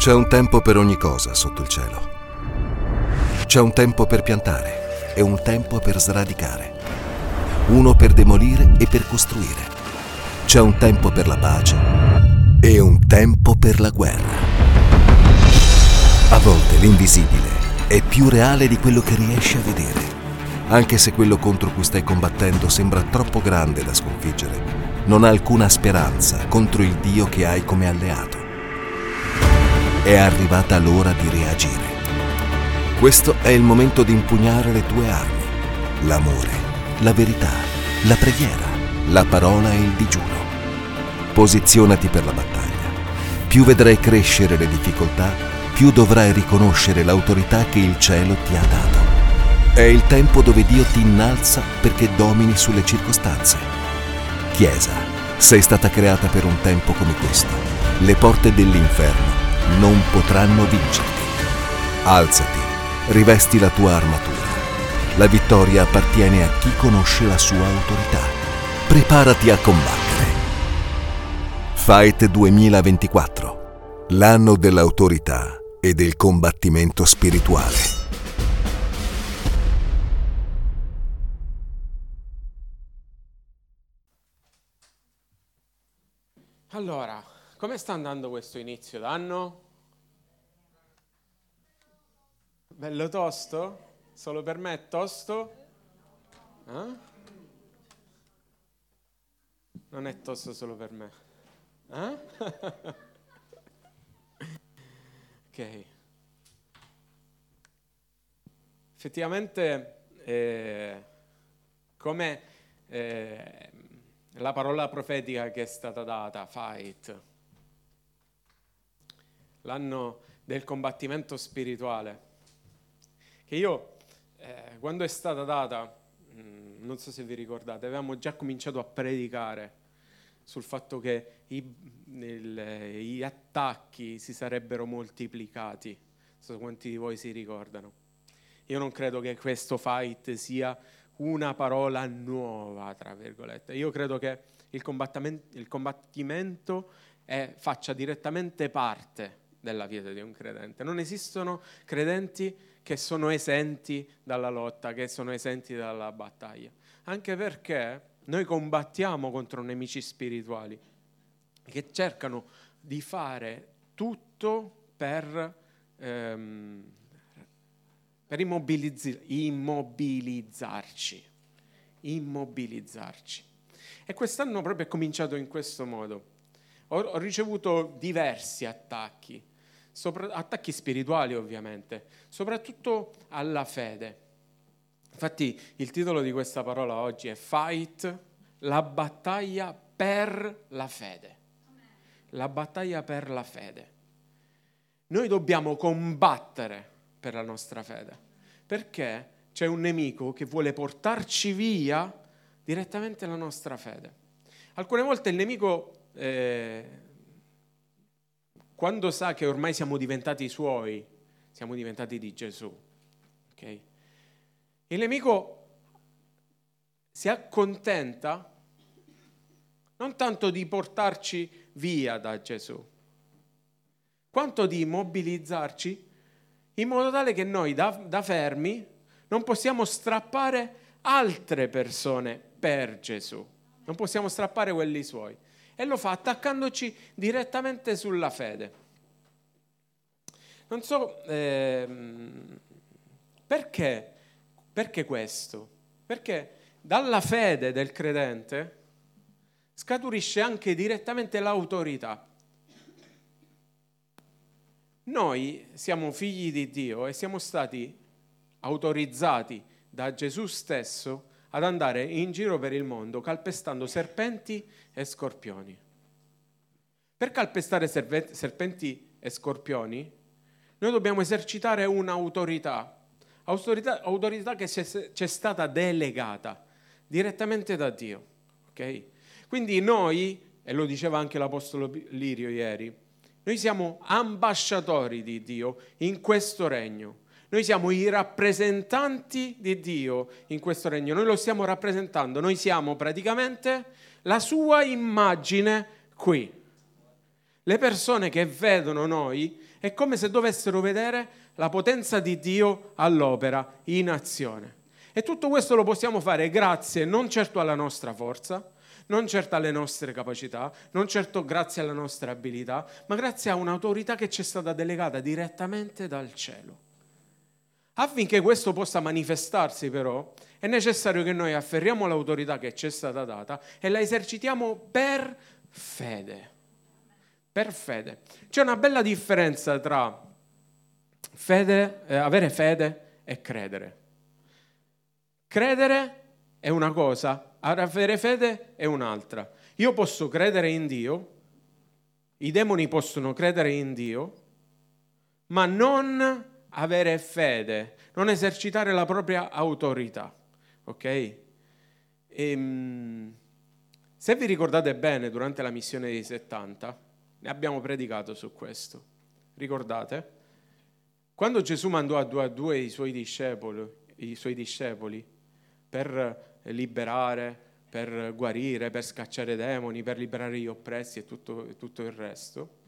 C'è un tempo per ogni cosa sotto il cielo. C'è un tempo per piantare e un tempo per sradicare. Uno per demolire e per costruire. C'è un tempo per la pace e un tempo per la guerra. A volte l'invisibile è più reale di quello che riesci a vedere. Anche se quello contro cui stai combattendo sembra troppo grande da sconfiggere, non ha alcuna speranza contro il Dio che hai come alleato è arrivata l'ora di reagire. Questo è il momento di impugnare le tue armi, l'amore, la verità, la preghiera, la parola e il digiuno. Posizionati per la battaglia. Più vedrai crescere le difficoltà, più dovrai riconoscere l'autorità che il cielo ti ha dato. È il tempo dove Dio ti innalza perché domini sulle circostanze. Chiesa, sei stata creata per un tempo come questo. Le porte dell'inferno non potranno vincerti. Alzati, rivesti la tua armatura. La vittoria appartiene a chi conosce la sua autorità. Preparati a combattere. Fight 2024, l'anno dell'autorità e del combattimento spirituale. Allora, come sta andando questo inizio d'anno? Bello tosto? Solo per me è tosto? Eh? Non è tosto solo per me. Eh? ok. Effettivamente, eh, come eh, la parola profetica che è stata data, fight, l'anno del combattimento spirituale, che io, eh, quando è stata data, mh, mm, non so se vi ricordate, avevamo già cominciato a predicare sul fatto che i, il, gli attacchi si sarebbero moltiplicati. Non so quanti di voi si ricordano. Io non credo che questo fight sia una parola nuova, tra virgolette. Io credo che il combattimento, il combattimento è, faccia direttamente parte della vita di un credente. Non esistono credenti che sono esenti dalla lotta, che sono esenti dalla battaglia. Anche perché noi combattiamo contro nemici spirituali che cercano di fare tutto per, ehm, per immobilizz- immobilizzarci. Immobilizzarci. E quest'anno proprio è cominciato in questo modo. Ho, ho ricevuto diversi attacchi sopra, attacchi spirituali ovviamente, soprattutto alla fede. Infatti il titolo di questa parola oggi è Fight, la battaglia per la fede. La battaglia per la fede. Noi dobbiamo combattere per la nostra fede, perché c'è un nemico che vuole portarci via direttamente la nostra fede. Alcune volte il nemico eh, quando sa che ormai siamo diventati suoi, siamo diventati di Gesù, okay? il nemico si accontenta non tanto di portarci via da Gesù, quanto di mobilizzarci in modo tale che noi da, da fermi non possiamo strappare altre persone per Gesù, non possiamo strappare quelli suoi e lo fa attaccandoci direttamente sulla fede. Non so ehm, perché, perché questo? Perché dalla fede del credente scaturisce anche direttamente l'autorità. Noi siamo figli di Dio e siamo stati autorizzati da Gesù stesso ad andare in giro per il mondo calpestando serpenti e scorpioni. Per calpestare serpenti e scorpioni noi dobbiamo esercitare un'autorità, autorità, autorità che ci è stata delegata direttamente da Dio. Okay? Quindi noi, e lo diceva anche l'Apostolo Lirio ieri, noi siamo ambasciatori di Dio in questo regno. Noi siamo i rappresentanti di Dio in questo regno, noi lo stiamo rappresentando, noi siamo praticamente la sua immagine qui. Le persone che vedono noi è come se dovessero vedere la potenza di Dio all'opera in azione. E tutto questo lo possiamo fare grazie non certo alla nostra forza, non certo alle nostre capacità, non certo grazie alla nostra abilità, ma grazie a un'autorità che ci è stata delegata direttamente dal cielo. Affinché questo possa manifestarsi però è necessario che noi afferriamo l'autorità che ci è stata data e la esercitiamo per fede. Per fede. C'è una bella differenza tra fede, eh, avere fede e credere. Credere è una cosa, avere fede è un'altra. Io posso credere in Dio, i demoni possono credere in Dio, ma non avere fede, non esercitare la propria autorità. Ok? E, ehm, se vi ricordate bene, durante la missione dei 70, ne abbiamo predicato su questo. Ricordate? Quando Gesù mandò a due a due i suoi discepoli, i suoi discepoli per liberare, per guarire, per scacciare demoni, per liberare gli oppressi e tutto, tutto il resto,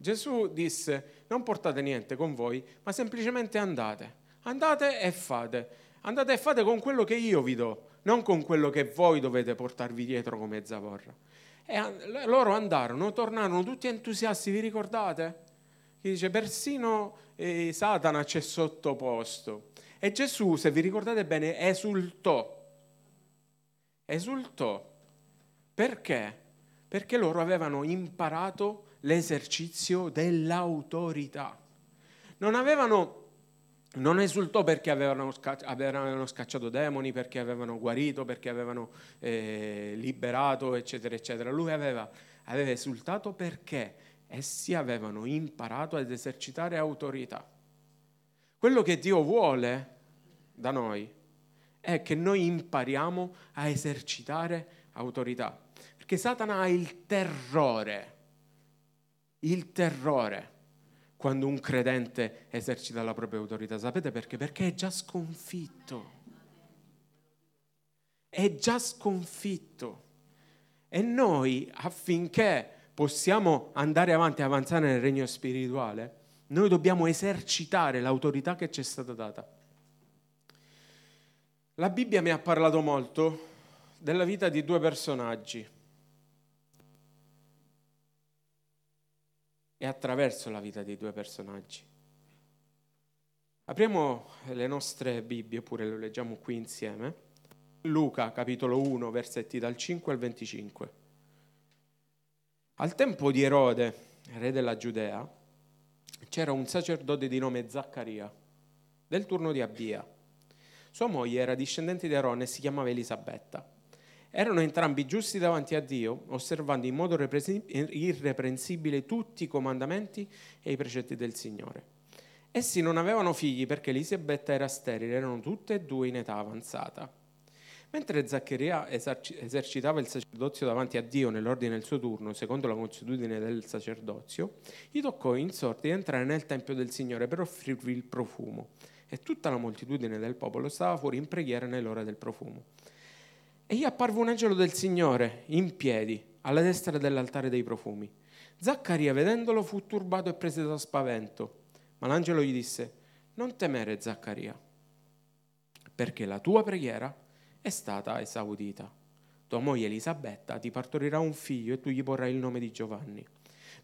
Gesù disse, non portate niente con voi, ma semplicemente andate. Andate e fate. Andate e fate con quello che io vi do, non con quello che voi dovete portarvi dietro come zavorra. E loro andarono, tornarono tutti entusiasti, vi ricordate? Che dice, persino eh, Satana ci è sottoposto. E Gesù, se vi ricordate bene, esultò. Esultò. Perché? Perché loro avevano imparato l'esercizio dell'autorità. Non avevano non esultò perché avevano, scacciato demoni, perché avevano guarito, perché avevano eh, liberato, eccetera, eccetera. Lui aveva, aveva esultato perché essi avevano imparato ad esercitare autorità. Quello che Dio vuole da noi è che noi impariamo a esercitare autorità. Perché Satana ha il terrore il terrore quando un credente esercita la propria autorità. Sapete perché? Perché è già sconfitto. È già sconfitto. E noi, affinché possiamo andare avanti e avanzare nel regno spirituale, noi dobbiamo esercitare l'autorità che ci è stata data. La Bibbia mi ha parlato molto della vita di due personaggi e attraverso la vita dei due personaggi. Apriamo le nostre Bibbie, oppure le leggiamo qui insieme. Luca, capitolo 1, versetti dal 5 al 25. Al tempo di Erode, re della Giudea, c'era un sacerdote di nome Zaccaria, del turno di Abia. Sua moglie era discendente di Aronne e si chiamava Elisabetta. Erano entrambi giusti davanti a Dio, osservando in modo irreprensibile tutti i comandamenti e i precetti del Signore. Essi non avevano figli perché Elisabetta era sterile, erano tutte e due in età avanzata. Mentre Zaccaria esercitava il sacerdozio davanti a Dio nell'ordine del suo turno, secondo la consuetudine del sacerdozio, gli toccò in sorte di entrare nel Tempio del Signore per offrirvi il profumo. E tutta la moltitudine del popolo stava fuori in preghiera nell'ora del profumo. E gli apparve un angelo del Signore in piedi alla destra dell'altare dei profumi. Zaccaria, vedendolo, fu turbato e preso da spavento. Ma l'angelo gli disse: Non temere, Zaccaria, perché la tua preghiera è stata esaudita. Tua moglie Elisabetta ti partorirà un figlio e tu gli porrai il nome di Giovanni.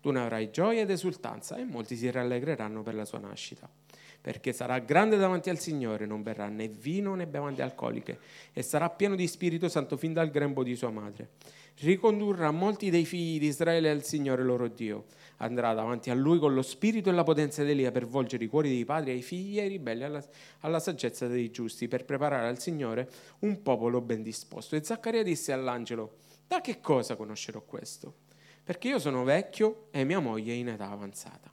Tu ne avrai gioia ed esultanza e molti si rallegreranno per la sua nascita perché sarà grande davanti al Signore, non berrà né vino né bevande alcoliche e sarà pieno di Spirito Santo fin dal grembo di sua madre. Ricondurrà molti dei figli di Israele al Signore loro Dio. Andrà davanti a lui con lo spirito e la potenza di Elia per volgere i cuori dei padri ai figli e ai ribelli alla, alla saggezza dei giusti, per preparare al Signore un popolo ben disposto. E Zaccaria disse all'angelo, da che cosa conoscerò questo? Perché io sono vecchio e mia moglie è in età avanzata.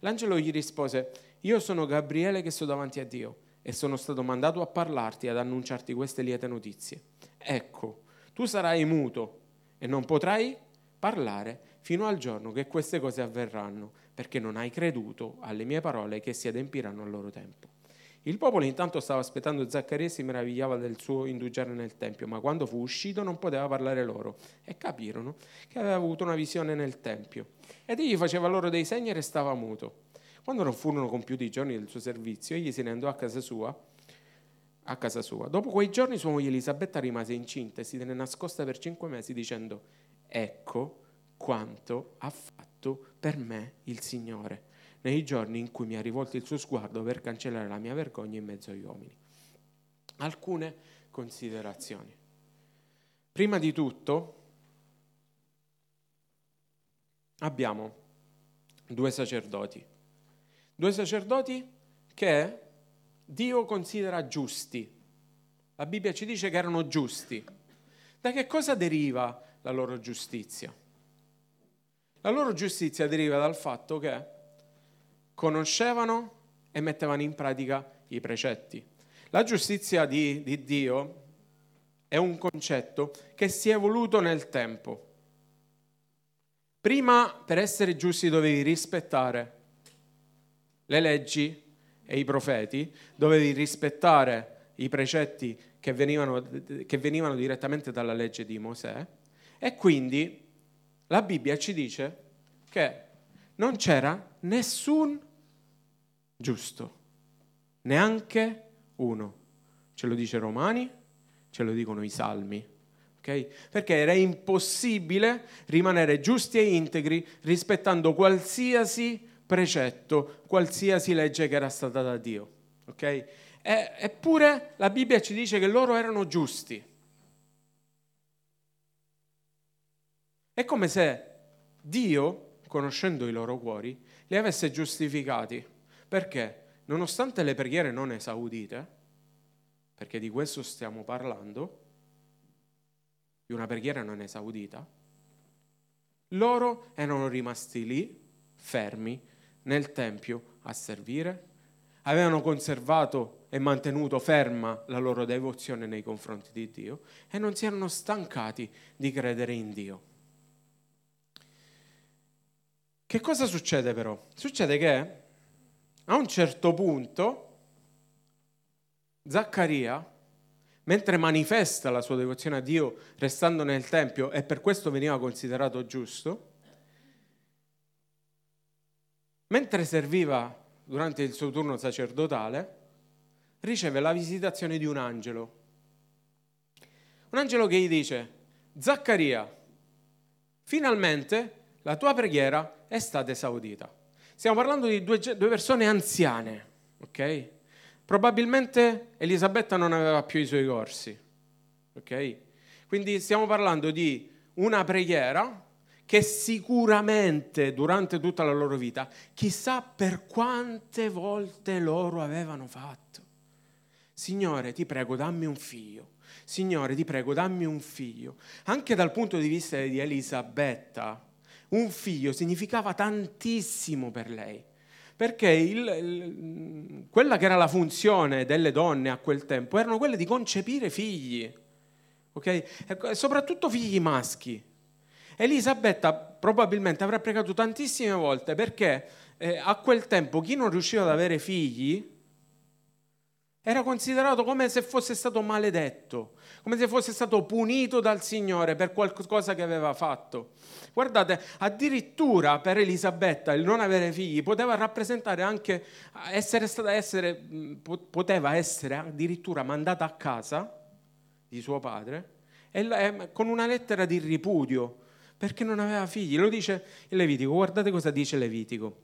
L'angelo gli rispose, io sono Gabriele che sto davanti a Dio e sono stato mandato a parlarti e ad annunciarti queste liete notizie. Ecco, tu sarai muto e non potrai parlare fino al giorno che queste cose avverranno, perché non hai creduto alle mie parole che si adempiranno al loro tempo. Il popolo intanto stava aspettando Zaccaria e si meravigliava del suo indugiare nel Tempio, ma quando fu uscito non poteva parlare loro e capirono che aveva avuto una visione nel Tempio. Ed egli faceva loro dei segni e restava muto. Quando non furono compiuti i giorni del suo servizio, egli se ne andò a casa sua. A casa sua. Dopo quei giorni sua moglie Elisabetta rimase incinta e si tenne nascosta per cinque mesi dicendo, ecco quanto ha fatto per me il Signore nei giorni in cui mi ha rivolto il suo sguardo per cancellare la mia vergogna in mezzo agli uomini. Alcune considerazioni. Prima di tutto abbiamo due sacerdoti, due sacerdoti che Dio considera giusti. La Bibbia ci dice che erano giusti. Da che cosa deriva la loro giustizia? La loro giustizia deriva dal fatto che conoscevano e mettevano in pratica i precetti. La giustizia di, di Dio è un concetto che si è evoluto nel tempo. Prima, per essere giusti, dovevi rispettare le leggi e i profeti, dovevi rispettare i precetti che venivano, che venivano direttamente dalla legge di Mosè e quindi la Bibbia ci dice che non c'era nessun giusto, neanche uno. Ce lo dice Romani, ce lo dicono i Salmi. Okay? Perché era impossibile rimanere giusti e integri rispettando qualsiasi precetto, qualsiasi legge che era stata da Dio. Okay? E, eppure la Bibbia ci dice che loro erano giusti. È come se Dio, conoscendo i loro cuori, li avesse giustificati perché? Nonostante le preghiere non esaudite, perché di questo stiamo parlando, di una preghiera non esaudita, loro erano rimasti lì, fermi, nel Tempio a servire, avevano conservato e mantenuto ferma la loro devozione nei confronti di Dio e non si erano stancati di credere in Dio. Che cosa succede però? Succede che a un certo punto, Zaccaria, mentre manifesta la sua devozione a Dio restando nel Tempio e per questo veniva considerato giusto, mentre serviva durante il suo turno sacerdotale, riceve la visitazione di un angelo. Un angelo che gli dice, Zaccaria, finalmente la tua preghiera è stata esaudita. Stiamo parlando di due, due persone anziane, ok? Probabilmente Elisabetta non aveva più i suoi corsi, ok? Quindi stiamo parlando di una preghiera che sicuramente durante tutta la loro vita, chissà per quante volte loro avevano fatto. Signore, ti prego, dammi un figlio. Signore, ti prego, dammi un figlio. Anche dal punto di vista di Elisabetta, un figlio significava tantissimo per lei, perché il, il, quella che era la funzione delle donne a quel tempo erano quelle di concepire figli, okay? e soprattutto figli maschi. Elisabetta probabilmente avrà pregato tantissime volte perché eh, a quel tempo chi non riusciva ad avere figli era considerato come se fosse stato maledetto, come se fosse stato punito dal Signore per qualcosa che aveva fatto. Guardate, addirittura per Elisabetta il non avere figli poteva rappresentare anche essere stata essere, poteva essere addirittura mandata a casa di suo padre con una lettera di ripudio perché non aveva figli. Lo dice il Levitico, guardate cosa dice Levitico.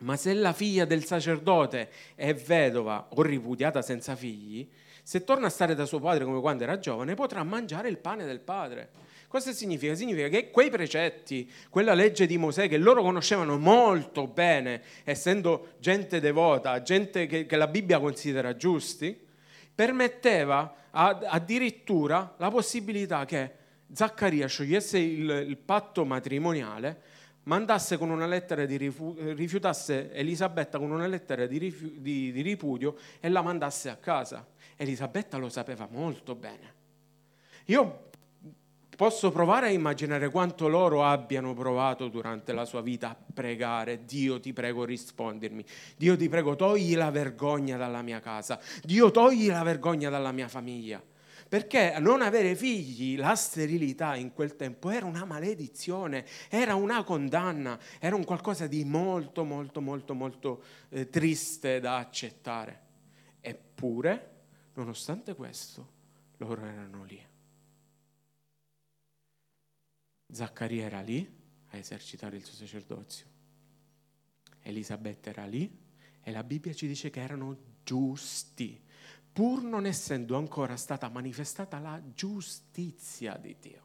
Ma se la figlia del sacerdote è vedova o ripudiata senza figli, se torna a stare da suo padre come quando era giovane, potrà mangiare il pane del padre. Cosa significa? Significa che quei precetti, quella legge di Mosè che loro conoscevano molto bene, essendo gente devota, gente che, che la Bibbia considera giusti, permetteva ad, addirittura la possibilità che Zaccaria sciogliesse il, il patto matrimoniale mandasse con una lettera di rifu- rifiutasse Elisabetta con una lettera di, rifu- di, di ripudio e la mandasse a casa. Elisabetta lo sapeva molto bene. Io posso provare a immaginare quanto loro abbiano provato durante la sua vita a pregare, Dio ti prego rispondermi, Dio ti prego togli la vergogna dalla mia casa, Dio togli la vergogna dalla mia famiglia. Perché non avere figli, la sterilità in quel tempo era una maledizione, era una condanna, era un qualcosa di molto, molto, molto, molto eh, triste da accettare. Eppure, nonostante questo, loro erano lì. Zaccaria era lì a esercitare il suo sacerdozio. Elisabetta era lì e la Bibbia ci dice che erano giusti, pur non essendo ancora stata manifestata la giustizia di Dio.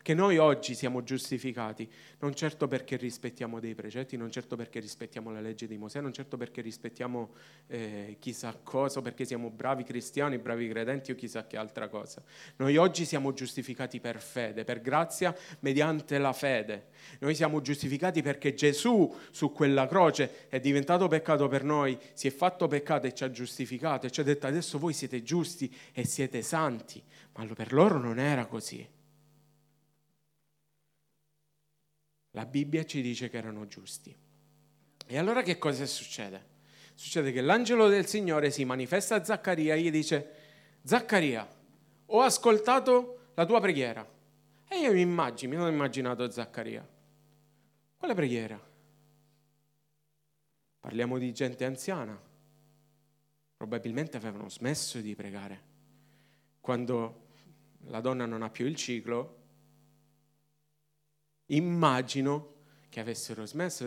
Perché noi oggi siamo giustificati, non certo perché rispettiamo dei precetti, non certo perché rispettiamo la legge di Mosè, non certo perché rispettiamo eh, chissà cosa, perché siamo bravi cristiani, bravi credenti o chissà che altra cosa. Noi oggi siamo giustificati per fede, per grazia mediante la fede. Noi siamo giustificati perché Gesù su quella croce è diventato peccato per noi, si è fatto peccato e ci ha giustificato e ci ha detto adesso voi siete giusti e siete santi. Ma per loro non era così. La Bibbia ci dice che erano giusti. E allora che cosa succede? Succede che l'angelo del Signore si manifesta a Zaccaria e gli dice, Zaccaria, ho ascoltato la tua preghiera. E io mi immagino, mi sono immaginato Zaccaria. Quale preghiera? Parliamo di gente anziana. Probabilmente avevano smesso di pregare. Quando la donna non ha più il ciclo, immagino che avessero smesso.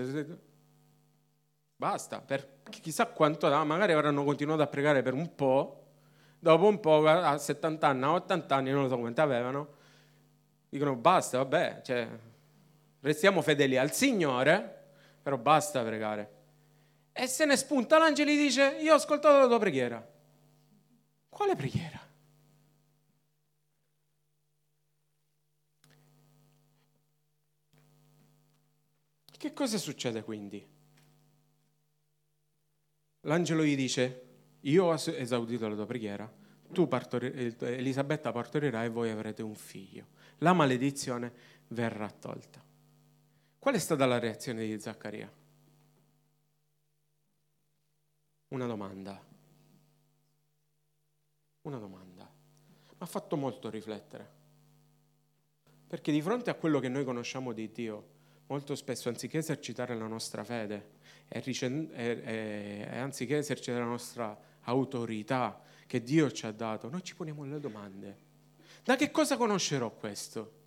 Basta, per chissà quanto, magari avranno continuato a pregare per un po', dopo un po', a 70 anni, a 80 anni, non lo so quanti avevano, dicono basta, vabbè, cioè, restiamo fedeli al Signore, però basta pregare. E se ne spunta l'angelo e dice, io ho ascoltato la tua preghiera. Quale preghiera? Che cosa succede quindi? L'angelo gli dice, io ho esaudito la tua preghiera, tu partori, Elisabetta partorirà e voi avrete un figlio. La maledizione verrà tolta. Qual è stata la reazione di Zaccaria? Una domanda. Una domanda. Mi ha fatto molto riflettere. Perché di fronte a quello che noi conosciamo di Dio, molto spesso anziché esercitare la nostra fede e, ricen- anziché esercitare la nostra autorità che Dio ci ha dato, noi ci poniamo le domande. Da che cosa conoscerò questo?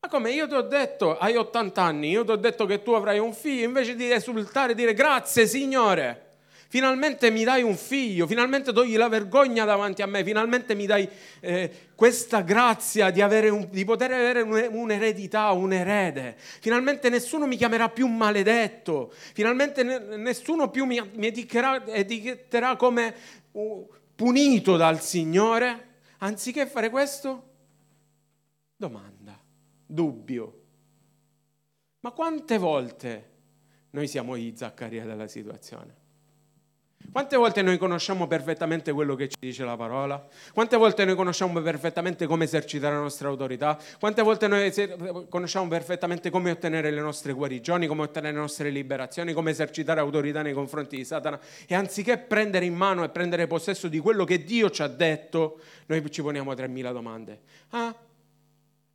Ma come io ti ho detto, hai 80 anni, io ti ho detto che tu avrai un figlio, invece di esultare e dire grazie Signore, finalmente mi dai un figlio, finalmente togli la vergogna davanti a me, finalmente mi dai eh, questa grazia di, un, di, poter avere un'eredità, un erede, finalmente nessuno mi chiamerà più maledetto, finalmente nessuno più mi, mi etichetterà, etichetterà come uh, punito dal Signore, anziché fare questo, domanda, dubbio. Ma quante volte noi siamo i Zaccaria della situazione? Quante volte noi conosciamo perfettamente quello che ci dice la parola? Quante volte noi conosciamo perfettamente come esercitare la nostra autorità? Quante volte noi conosciamo perfettamente come ottenere le nostre guarigioni, come ottenere le nostre liberazioni, come esercitare autorità nei confronti di Satana? E anziché prendere in mano e prendere possesso di quello che Dio ci ha detto, noi ci poniamo 3.000 domande. Ah,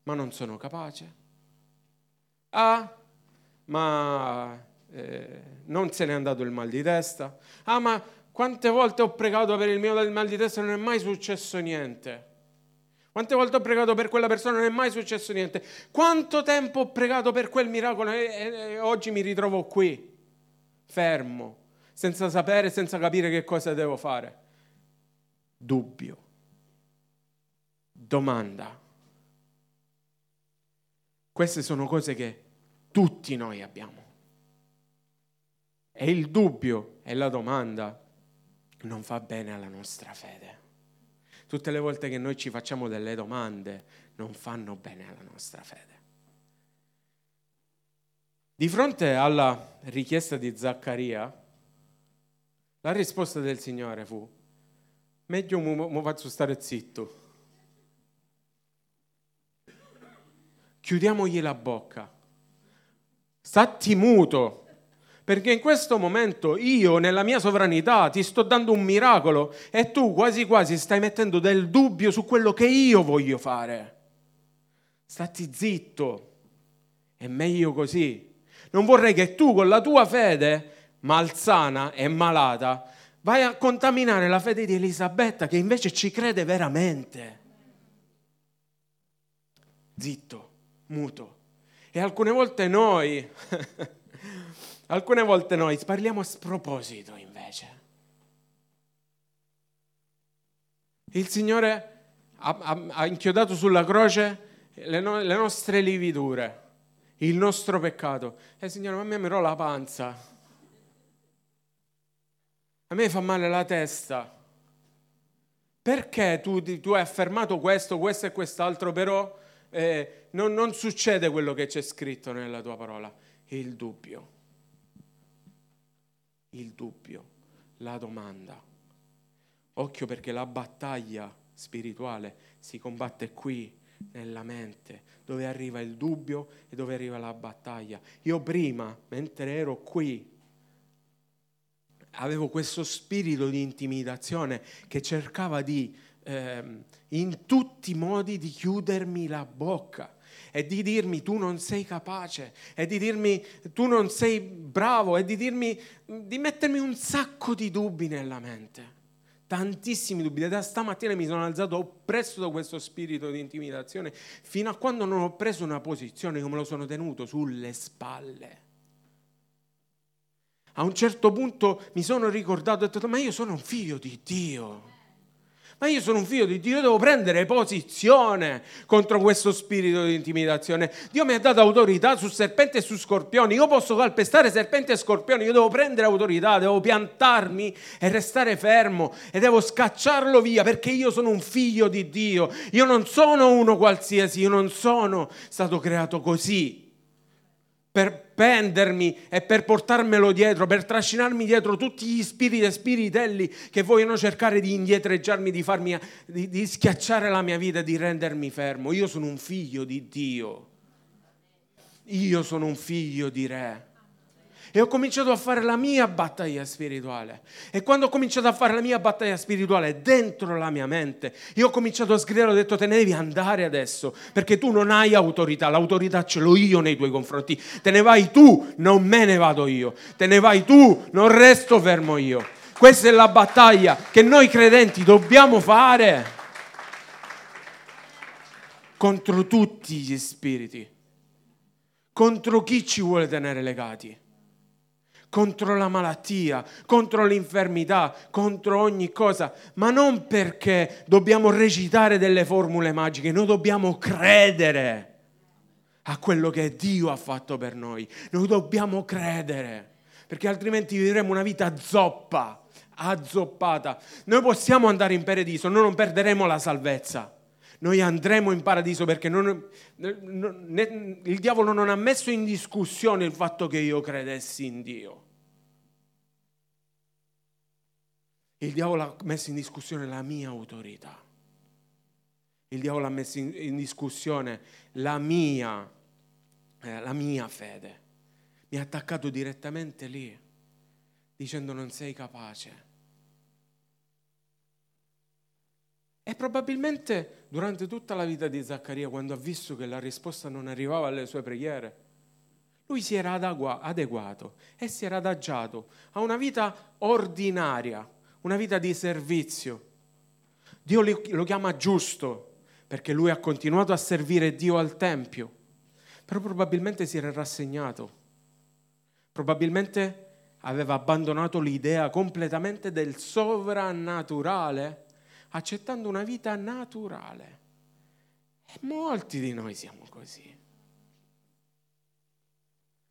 ma non sono capace. Ah, ma eh, non se n'è andato il mal di testa. Ah, ma quante volte ho pregato per il mio mal di testa e non è mai successo niente. Quante volte ho pregato per quella persona e non è mai successo niente. Quanto tempo ho pregato per quel miracolo e, e, e oggi mi ritrovo qui, fermo, senza sapere, senza capire che cosa devo fare. Dubbio. Domanda. Queste sono cose che tutti noi abbiamo. E il dubbio e la domanda non fa bene alla nostra fede. Tutte le volte che noi ci facciamo delle domande non fanno bene alla nostra fede. Di fronte alla richiesta di Zaccaria, la risposta del Signore fu, meglio mi faccio stare zitto. chiudiamogli la bocca. Statti muto, perché in questo momento io, nella mia sovranità, ti sto dando un miracolo e tu quasi quasi stai mettendo del dubbio su quello che io voglio fare. Stati zitto, è meglio così. Non vorrei che tu con la tua fede malsana e malata vai a contaminare la fede di Elisabetta che invece ci crede veramente. Zitto, muto. E alcune volte noi, alcune volte noi parliamo a sproposito invece. Il Signore ha, ha, ha inchiodato sulla croce le, no, le, nostre lividure, il nostro peccato. E Signore, ma a me mi la panza. A me fa male la testa. Perché tu, tu hai affermato questo, questo e quest'altro, però eh, non, non succede quello che c'è scritto nella tua parola? Il dubbio. Il dubbio, la domanda. Occhio perché la battaglia spirituale si combatte qui, nella mente, dove arriva il dubbio e dove arriva la battaglia. Io prima, mentre ero qui, avevo questo spirito di intimidazione che cercava di, eh, in tutti i modi, di chiudermi la bocca e di dirmi tu non sei capace, e di dirmi tu non sei bravo, e di dirmi, di mettermi un sacco di dubbi nella mente tantissimi dubbi. Da stamattina mi sono alzato oppresso da questo spirito di intimidazione fino a quando non ho preso una posizione come lo sono tenuto sulle spalle. A un certo punto mi sono ricordato e ho detto, ma io sono un figlio di Dio. Ma io sono un figlio di Dio, io devo prendere posizione contro questo spirito di intimidazione. Dio mi ha dato autorità su serpenti e su scorpioni. Io posso calpestare serpenti e scorpioni, io devo prendere autorità, devo piantarmi e restare fermo e devo scacciarlo via perché io sono un figlio di Dio. Io non sono uno qualsiasi, io non sono stato creato così per pendermi e per portarmelo dietro, per trascinarmi dietro tutti gli spiriti e spiritelli che vogliono cercare di indietreggiarmi, di, farmi, di, di schiacciare la mia vita, di rendermi fermo. Io sono un figlio di Dio. Io sono un figlio di Re e ho cominciato a fare la mia battaglia spirituale. E quando ho cominciato a fare la mia battaglia spirituale dentro la mia mente, io ho cominciato a sgridare, ho detto te ne devi andare adesso, perché tu non hai autorità, l'autorità ce l'ho io nei tuoi confronti. Te ne vai tu, non me ne vado io. Te ne vai tu, non resto fermo io. Questa è la battaglia che noi credenti dobbiamo fare contro tutti gli spiriti, contro chi ci vuole tenere legati contro la malattia, contro l'infermità, contro ogni cosa, ma non perché dobbiamo recitare delle formule magiche, noi dobbiamo credere a quello che Dio ha fatto per noi. Noi dobbiamo credere, perché altrimenti vivremo una vita zoppa, azzoppata. Noi possiamo andare in paradiso, noi non perderemo la salvezza. Noi andremo in paradiso perché non, non, il diavolo non ha messo in discussione il fatto che io credessi in Dio. Il diavolo ha messo in discussione la mia autorità. Il diavolo ha messo in, discussione la mia, eh, la mia fede. Mi ha attaccato direttamente lì, dicendo non sei capace. E probabilmente durante tutta la vita di Zaccaria, quando ha visto che la risposta non arrivava alle sue preghiere, lui si era adeguato e si era adagiato a una vita ordinaria, una vita di servizio. Dio lo chiama giusto perché lui ha continuato a servire Dio al Tempio, però probabilmente si era rassegnato, probabilmente aveva abbandonato l'idea completamente del sovrannaturale, accettando una vita naturale. E molti di noi siamo così.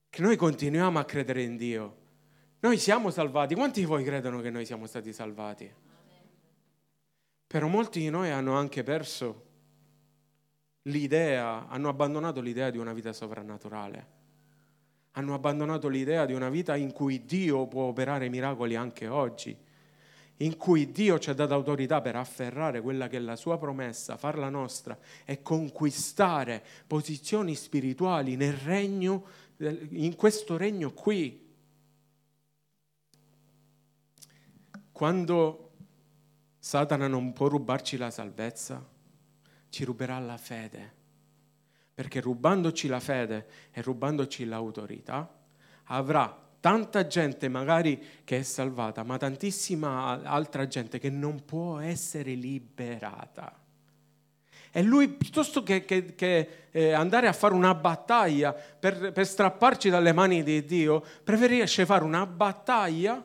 Che noi continuiamo a credere in Dio, noi siamo salvati. Quanti di voi credono che noi siamo stati salvati? Però molti di noi hanno anche perso l'idea, hanno abbandonato l'idea di una vita sovrannaturale. Hanno abbandonato l'idea di una vita in cui Dio può operare miracoli anche oggi. in cui Dio ci ha dato autorità per afferrare quella che è la sua promessa, farla nostra e conquistare posizioni spirituali nel regno, in questo regno qui. Quando Satana non può rubarci la salvezza, ci ruberà la fede. Perché rubandoci la fede e rubandoci l'autorità, avrà tanta gente magari che è salvata, ma tantissima altra gente che non può essere liberata. E lui, piuttosto che, che, che eh, andare a fare una battaglia per, per strapparci dalle mani di Dio, preferisce fare una battaglia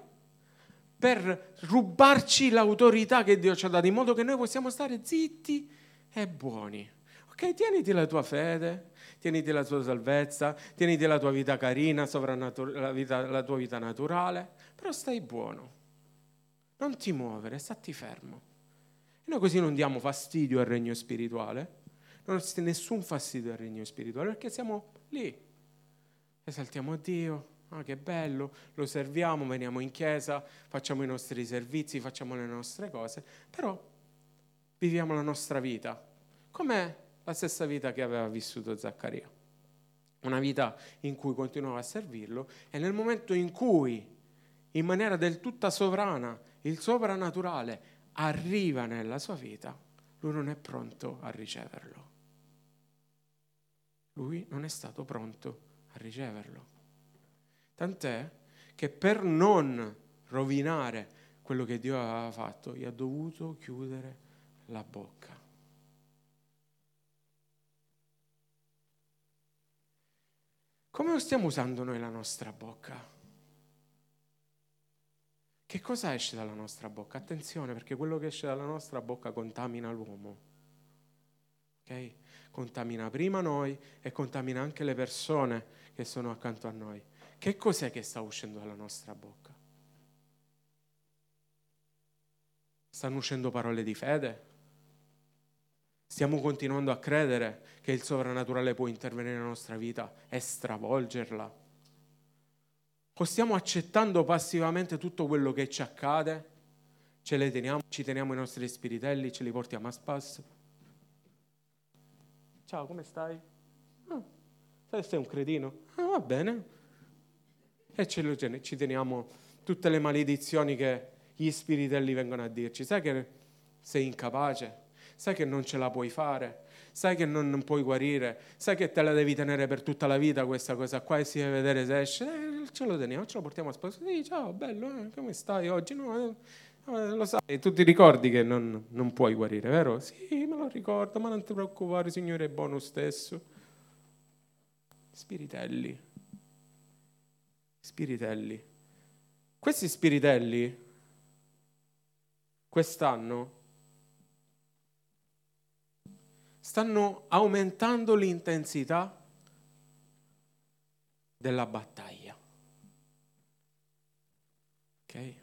per rubarci l'autorità che Dio ci ha dato, in modo che noi possiamo stare zitti e buoni. Ok, tieniti la tua fede, tieniti la tua salvezza, tieniti la tua vita carina, la, vita, la tua vita naturale, però stai buono. Non ti muovere, stati fermo. E noi così non diamo fastidio al regno spirituale, non c'è nessun fastidio al regno spirituale, perché siamo lì. Esaltiamo Dio, ah, che bello, lo serviamo, veniamo in chiesa, facciamo i nostri servizi, facciamo le nostre cose, però viviamo la nostra vita. Com'è la stessa vita che aveva vissuto Zaccaria. Una vita in cui continuava a servirlo e nel momento in cui, in maniera del tutta sovrana, il soprannaturale arriva nella sua vita, lui non è pronto a riceverlo. Lui non è stato pronto a riceverlo. Tant'è che per non rovinare quello che Dio aveva fatto, gli ha dovuto chiudere la bocca. Come stiamo usando noi la nostra bocca? Che cosa esce dalla nostra bocca? Attenzione perché quello che esce dalla nostra bocca contamina l'uomo. Ok? Contamina prima noi e contamina anche le persone che sono accanto a noi. Che cos'è che sta uscendo dalla nostra bocca? Stanno uscendo parole di fede? Stiamo continuando a credere che il sovrannaturale può intervenire nella nostra vita e stravolgerla. O stiamo accettando passivamente tutto quello che ci accade? Ce le teniamo, ci teniamo i nostri spiritelli, ce li portiamo a spasso? Ciao, come stai? Ah, sei un cretino? Ah, va bene. E ce ci teniamo tutte le maledizioni che gli spiritelli vengono a dirci. Sai che sei incapace? sai che non ce la puoi fare, sai che non, non, puoi guarire, sai che te la devi tenere per tutta la vita questa cosa qua e si deve vedere se esce, eh, ce lo teniamo, ce lo portiamo a sposo, sì, ciao, bello, eh, come stai oggi? No, eh, eh, lo sai, tu ti ricordi che non, non puoi guarire, vero? Sì, me lo ricordo, ma non ti preoccupare, Signore è buono stesso. Spiritelli, spiritelli. Questi spiritelli quest'anno stanno aumentando l'intensità della battaglia. Okay?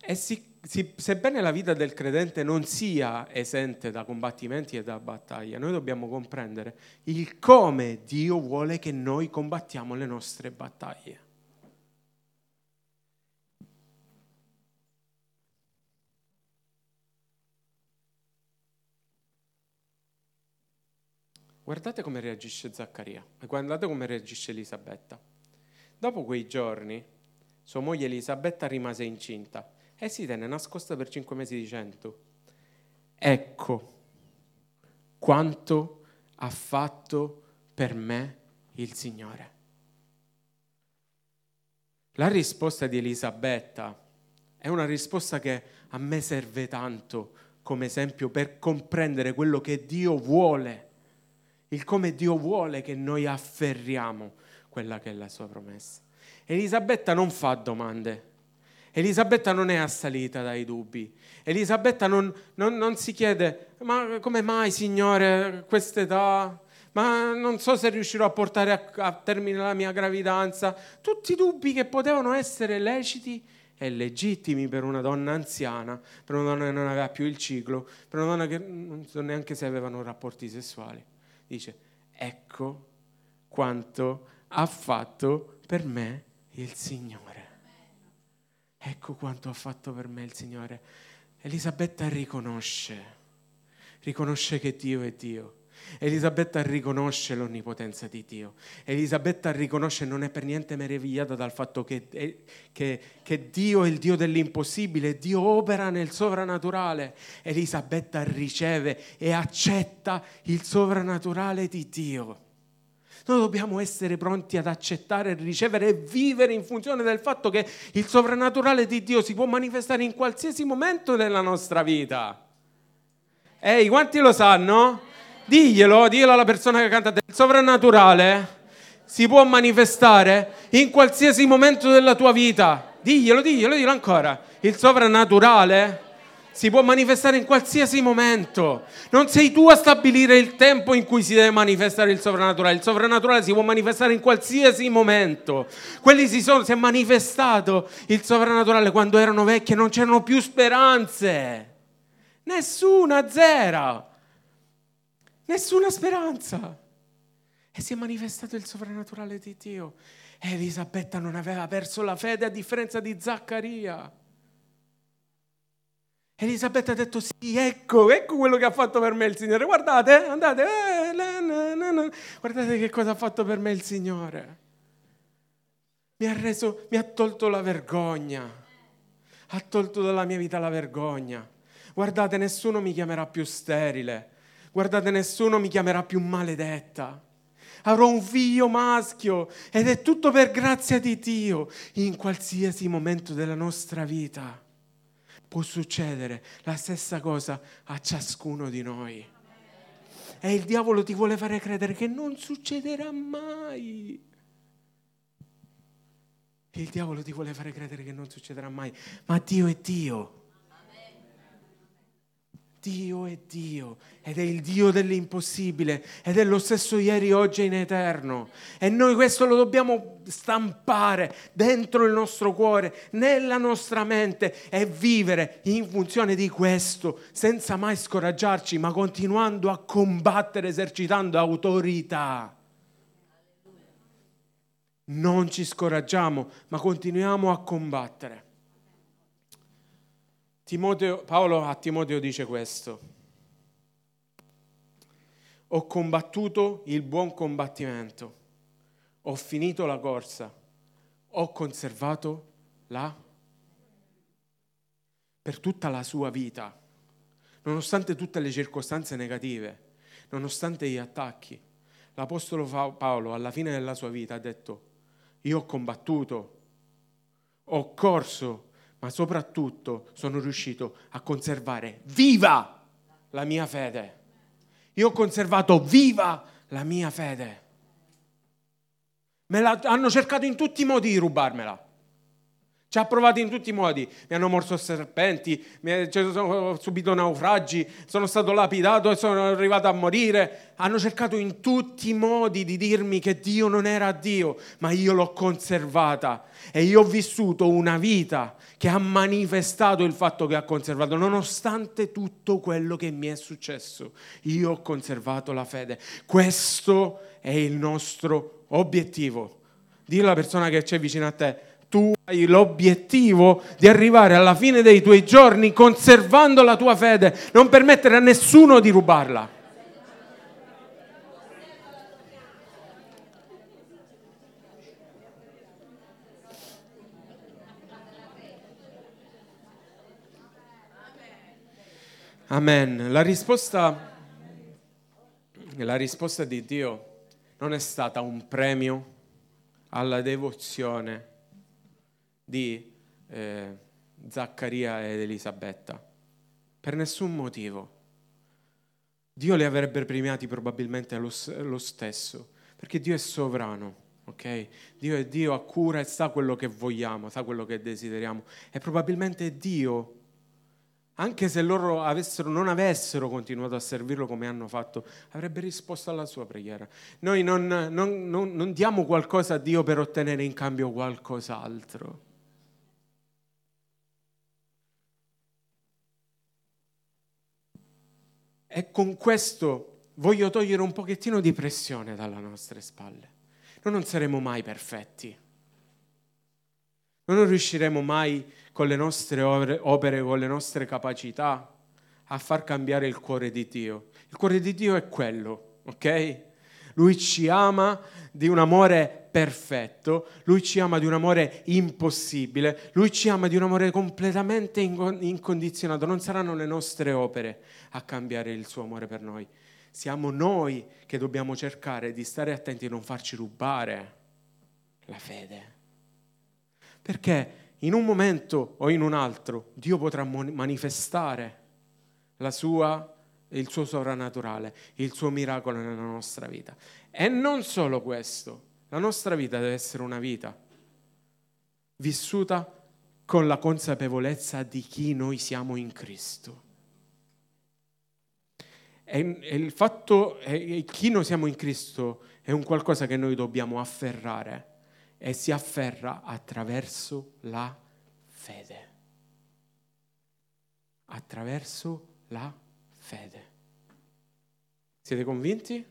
E si, si, sebbene la vita del credente non sia esente da combattimenti e da battaglia, noi dobbiamo comprendere il come Dio vuole che noi combattiamo le nostre battaglie. Guardate come reagisce Zaccaria e guardate come reagisce Elisabetta. Dopo quei giorni, sua moglie Elisabetta rimase incinta e si tenne nascosta per cinque mesi dicendo, ecco quanto ha fatto per me il Signore. La risposta di Elisabetta è una risposta che a me serve tanto come esempio per comprendere quello che Dio vuole il come Dio vuole che noi afferriamo quella che è la sua promessa. Elisabetta non fa domande. Elisabetta non è assalita dai dubbi. Elisabetta non, non, non si chiede, ma come mai Signore quest'età? Ma non so se riuscirò a portare a, a termine la mia gravidanza. Tutti dubbi che potevano essere leciti e legittimi per una donna anziana, per una donna che non aveva più il ciclo, per una donna che non so neanche se avevano rapporti sessuali dice, ecco quanto ha fatto per me il Signore. ecco quanto ha fatto per me il Signore. Elisabetta riconosce, riconosce che Dio è Dio. Elisabetta riconosce l'onnipotenza di Dio. Elisabetta riconosce, non è per niente meravigliata dal fatto che, eh, che, che, Dio è il Dio dell'impossibile, Dio opera nel sovrannaturale. Elisabetta riceve e accetta il sovrannaturale di Dio. Noi dobbiamo essere pronti ad accettare, ricevere e vivere in funzione del fatto che il sovrannaturale di Dio si può manifestare in qualsiasi momento della nostra vita. Ehi, quanti lo sanno? Diglielo, diglielo alla persona che canta. Il sovrannaturale si può manifestare in qualsiasi momento della tua vita. Diglielo, diglielo, diglielo ancora. Il sovrannaturale si può manifestare in qualsiasi momento. Non sei tu a stabilire il tempo in cui si deve manifestare il sovrannaturale. Il sovrannaturale si può manifestare in qualsiasi momento. Quelli si, sono, si è manifestato il sovrannaturale quando erano vecchi e non c'erano più speranze. Nessuna, zero. Nessuna speranza. E si è manifestato il sovrannaturale di Dio. E Elisabetta non aveva perso la fede a differenza di Zaccaria. Elisabetta ha detto sì, ecco, ecco quello che ha fatto per me il Signore. Guardate, andate, eh, na, na, na. guardate che cosa ha fatto per me il Signore. Mi ha, reso, mi ha tolto la vergogna, ha tolto dalla mia vita la vergogna. Guardate, nessuno mi chiamerà più sterile, guardate, nessuno mi chiamerà più maledetta. Avrò un figlio maschio ed è tutto per grazia di Dio in qualsiasi momento della nostra vita può succedere la stessa cosa a ciascuno di noi. E il diavolo ti vuole fare credere che non succederà mai. Il diavolo ti vuole fare credere che non succederà mai, ma Dio è Dio. Dio è Dio ed è il Dio dell'impossibile ed è lo stesso ieri, oggi e in eterno. E noi questo lo dobbiamo stampare dentro il nostro cuore, nella nostra mente e vivere in funzione di questo, senza mai scoraggiarci, ma continuando a combattere, esercitando autorità. Non ci scoraggiamo, ma continuiamo a combattere. Timoteo, Paolo a Timoteo dice questo. Ho combattuto il buon combattimento, ho finito la corsa, ho conservato la per tutta la sua vita, nonostante tutte le circostanze negative, nonostante gli attacchi. L'Apostolo Paolo alla fine della sua vita ha detto, io ho combattuto, ho corso ma soprattutto sono riuscito a conservare viva la mia fede. Io ho conservato viva la mia fede. Me la, hanno cercato in tutti i modi di rubarmela. Ci ha provato in tutti i modi. Mi hanno morso serpenti, mi, cioè, ho subito naufragi, sono stato lapidato e sono arrivato a morire. Hanno cercato in tutti i modi di dirmi che Dio non era Dio, ma io l'ho conservata. E io ho vissuto una vita che ha manifestato il fatto che ha conservato, nonostante tutto quello che mi è successo. Io ho conservato la fede. Questo è il nostro obiettivo. Dillo alla persona che c'è vicino a te tu hai l'obiettivo di arrivare alla fine dei tuoi giorni conservando la tua fede, non permettere a nessuno di rubarla. Amen. La risposta, la risposta di Dio non è stata un premio alla devozione di eh, Zaccaria ed Elisabetta. Per nessun motivo. Dio li avrebbe premiati probabilmente lo, lo stesso, perché Dio è sovrano. Okay? Dio è Dio, ha cura e sa quello che vogliamo, sa quello che desideriamo. E probabilmente Dio, anche se loro avessero, non avessero continuato a servirlo come hanno fatto, avrebbe risposto alla sua preghiera. Noi non, non, non, non diamo qualcosa a Dio per ottenere in cambio qualcos'altro. E con questo voglio togliere un pochettino di pressione dalle nostre spalle. Noi non saremo mai perfetti. Noi non riusciremo mai con le nostre opere, con le nostre capacità, a far cambiare il cuore di Dio. Il cuore di Dio è quello, ok? Lui ci ama di un amore perfetto, lui ci ama di un amore impossibile, lui ci ama di un amore completamente incondizionato. Non saranno le nostre opere a cambiare il suo amore per noi. Siamo noi che dobbiamo cercare di stare attenti e non farci rubare la fede. Perché in un momento o in un altro Dio potrà manifestare la sua il suo sovrannaturale, il suo miracolo nella nostra vita. E non solo questo, la nostra vita deve essere una vita vissuta con la consapevolezza di chi noi siamo in Cristo. E, il fatto che chi noi siamo in Cristo è un qualcosa che noi dobbiamo afferrare e si afferra attraverso la fede. Attraverso la fede. Siete convinti?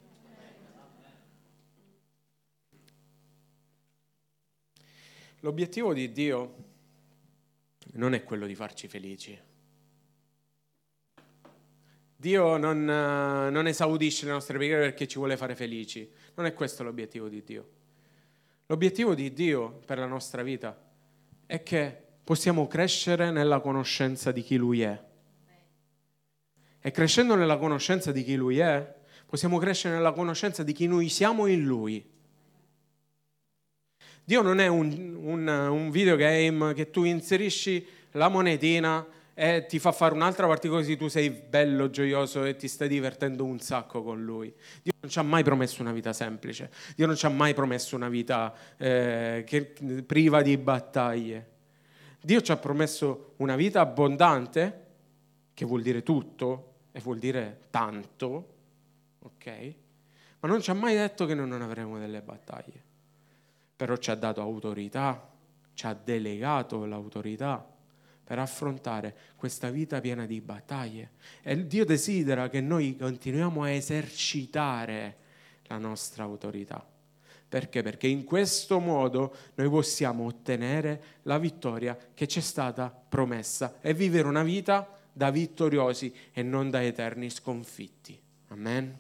L'obiettivo di Dio non è quello di farci felici. Dio non, non, esaudisce le nostre preghiere perché ci vuole fare felici. Non è questo l'obiettivo di Dio. L'obiettivo di Dio per la nostra vita è che possiamo crescere nella conoscenza di chi Lui è. E crescendo nella conoscenza di chi Lui è, possiamo crescere nella conoscenza di chi noi siamo in Lui. Dio non è un, un, un videogame che tu inserisci la monetina e ti fa fare un'altra partita così tu sei bello, gioioso e ti stai divertendo un sacco con lui. Dio non ci ha mai promesso una vita semplice, Dio non ci ha mai promesso una vita eh, che, priva di battaglie. Dio ci ha promesso una vita abbondante, che vuol dire tutto e vuol dire tanto, ok? Ma non ci ha mai detto che noi non avremo delle battaglie. Però ci ha dato autorità, ci ha delegato l'autorità per affrontare questa vita piena di battaglie. E Dio desidera che noi continuiamo a esercitare la nostra autorità. Perché? Perché in questo modo noi possiamo ottenere la vittoria che ci è stata promessa e vivere una vita da vittoriosi e non da eterni sconfitti. Amen.